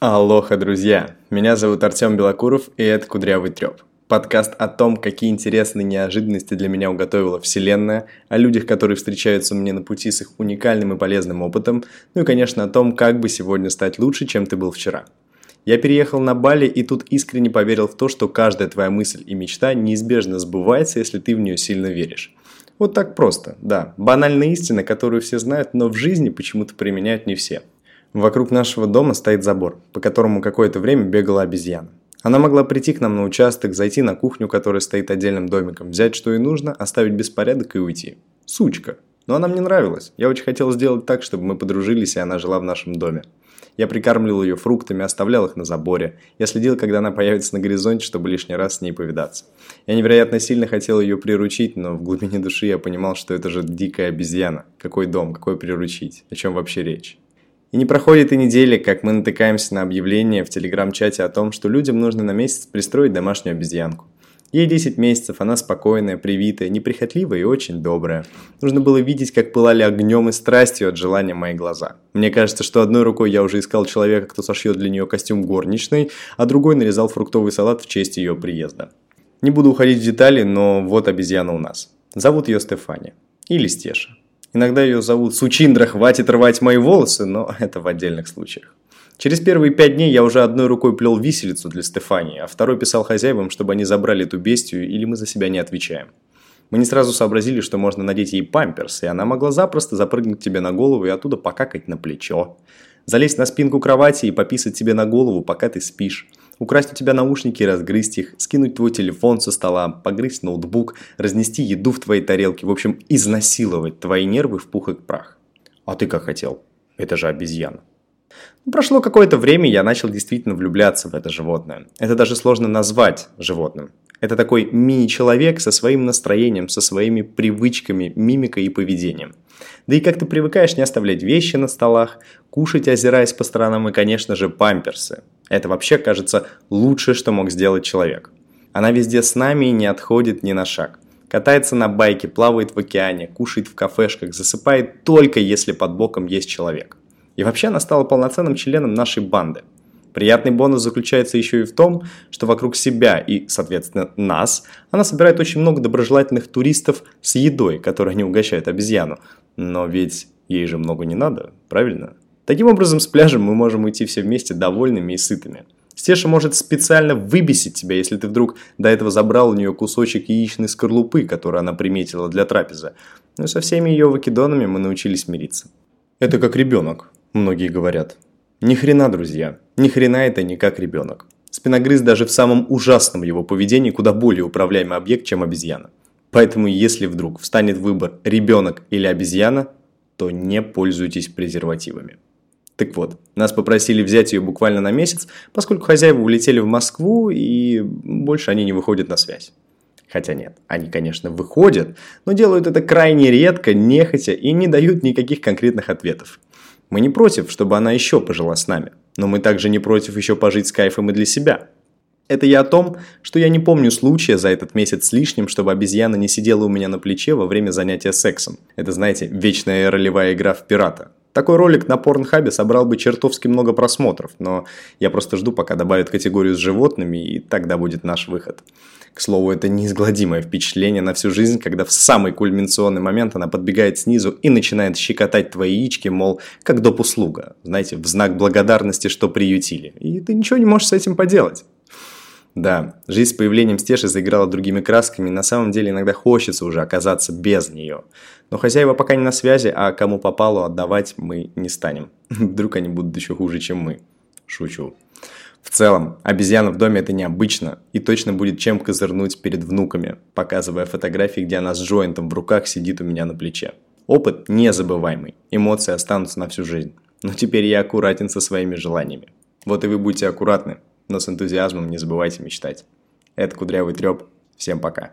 Алоха, друзья! Меня зовут Артем Белокуров, и это «Кудрявый треп». Подкаст о том, какие интересные неожиданности для меня уготовила Вселенная, о людях, которые встречаются мне на пути с их уникальным и полезным опытом, ну и, конечно, о том, как бы сегодня стать лучше, чем ты был вчера. Я переехал на Бали и тут искренне поверил в то, что каждая твоя мысль и мечта неизбежно сбывается, если ты в нее сильно веришь. Вот так просто, да. Банальная истина, которую все знают, но в жизни почему-то применяют не все – Вокруг нашего дома стоит забор, по которому какое-то время бегала обезьяна. Она могла прийти к нам на участок, зайти на кухню, которая стоит отдельным домиком, взять что ей нужно, оставить беспорядок и уйти. Сучка. Но она мне нравилась. Я очень хотел сделать так, чтобы мы подружились, и она жила в нашем доме. Я прикармливал ее фруктами, оставлял их на заборе. Я следил, когда она появится на горизонте, чтобы лишний раз с ней повидаться. Я невероятно сильно хотел ее приручить, но в глубине души я понимал, что это же дикая обезьяна. Какой дом, какой приручить? О чем вообще речь? И не проходит и недели, как мы натыкаемся на объявление в телеграм-чате о том, что людям нужно на месяц пристроить домашнюю обезьянку. Ей 10 месяцев, она спокойная, привитая, неприхотливая и очень добрая. Нужно было видеть, как пылали огнем и страстью от желания мои глаза. Мне кажется, что одной рукой я уже искал человека, кто сошьет для нее костюм горничной, а другой нарезал фруктовый салат в честь ее приезда. Не буду уходить в детали, но вот обезьяна у нас. Зовут ее Стефания. Или Стеша. Иногда ее зовут Сучиндра, хватит рвать мои волосы, но это в отдельных случаях. Через первые пять дней я уже одной рукой плел виселицу для Стефании, а второй писал хозяевам, чтобы они забрали эту бестию, или мы за себя не отвечаем. Мы не сразу сообразили, что можно надеть ей памперс, и она могла запросто запрыгнуть тебе на голову и оттуда покакать на плечо. Залезть на спинку кровати и пописать тебе на голову, пока ты спишь украсть у тебя наушники разгрызть их, скинуть твой телефон со стола, погрызть ноутбук, разнести еду в твоей тарелке, в общем, изнасиловать твои нервы в пух и прах. А ты как хотел? Это же обезьяна. Ну, прошло какое-то время, я начал действительно влюбляться в это животное. Это даже сложно назвать животным. Это такой мини-человек со своим настроением, со своими привычками, мимикой и поведением. Да и как ты привыкаешь не оставлять вещи на столах, кушать, озираясь по сторонам и, конечно же, памперсы. Это вообще, кажется, лучшее, что мог сделать человек. Она везде с нами и не отходит ни на шаг. Катается на байке, плавает в океане, кушает в кафешках, засыпает только если под боком есть человек. И вообще она стала полноценным членом нашей банды. Приятный бонус заключается еще и в том, что вокруг себя и, соответственно, нас, она собирает очень много доброжелательных туристов с едой, которой они угощают обезьяну. Но ведь ей же много не надо, правильно? Таким образом, с пляжем мы можем уйти все вместе довольными и сытыми. Стеша может специально выбесить тебя, если ты вдруг до этого забрал у нее кусочек яичной скорлупы, которую она приметила для трапезы. Но со всеми ее вакидонами мы научились мириться. Это как ребенок, многие говорят. Ни хрена, друзья, ни хрена это не как ребенок. Спиногрыз даже в самом ужасном его поведении куда более управляемый объект, чем обезьяна. Поэтому если вдруг встанет выбор ребенок или обезьяна, то не пользуйтесь презервативами. Так вот, нас попросили взять ее буквально на месяц, поскольку хозяева улетели в Москву и больше они не выходят на связь. Хотя нет, они, конечно, выходят, но делают это крайне редко, нехотя и не дают никаких конкретных ответов. Мы не против, чтобы она еще пожила с нами, но мы также не против еще пожить с кайфом и для себя. Это я о том, что я не помню случая за этот месяц с лишним, чтобы обезьяна не сидела у меня на плече во время занятия сексом. Это, знаете, вечная ролевая игра в пирата. Такой ролик на Порнхабе собрал бы чертовски много просмотров, но я просто жду, пока добавят категорию с животными, и тогда будет наш выход. К слову, это неизгладимое впечатление на всю жизнь, когда в самый кульминационный момент она подбегает снизу и начинает щекотать твои яички, мол, как доп. услуга, знаете, в знак благодарности, что приютили. И ты ничего не можешь с этим поделать. Да, жизнь с появлением Стеши заиграла другими красками, на самом деле иногда хочется уже оказаться без нее. Но хозяева пока не на связи, а кому попало отдавать мы не станем. Вдруг они будут еще хуже, чем мы. Шучу. В целом, обезьяна в доме это необычно и точно будет чем козырнуть перед внуками, показывая фотографии, где она с джойнтом в руках сидит у меня на плече. Опыт незабываемый, эмоции останутся на всю жизнь. Но теперь я аккуратен со своими желаниями. Вот и вы будьте аккуратны, но с энтузиазмом не забывайте мечтать. Это Кудрявый Треп. Всем пока.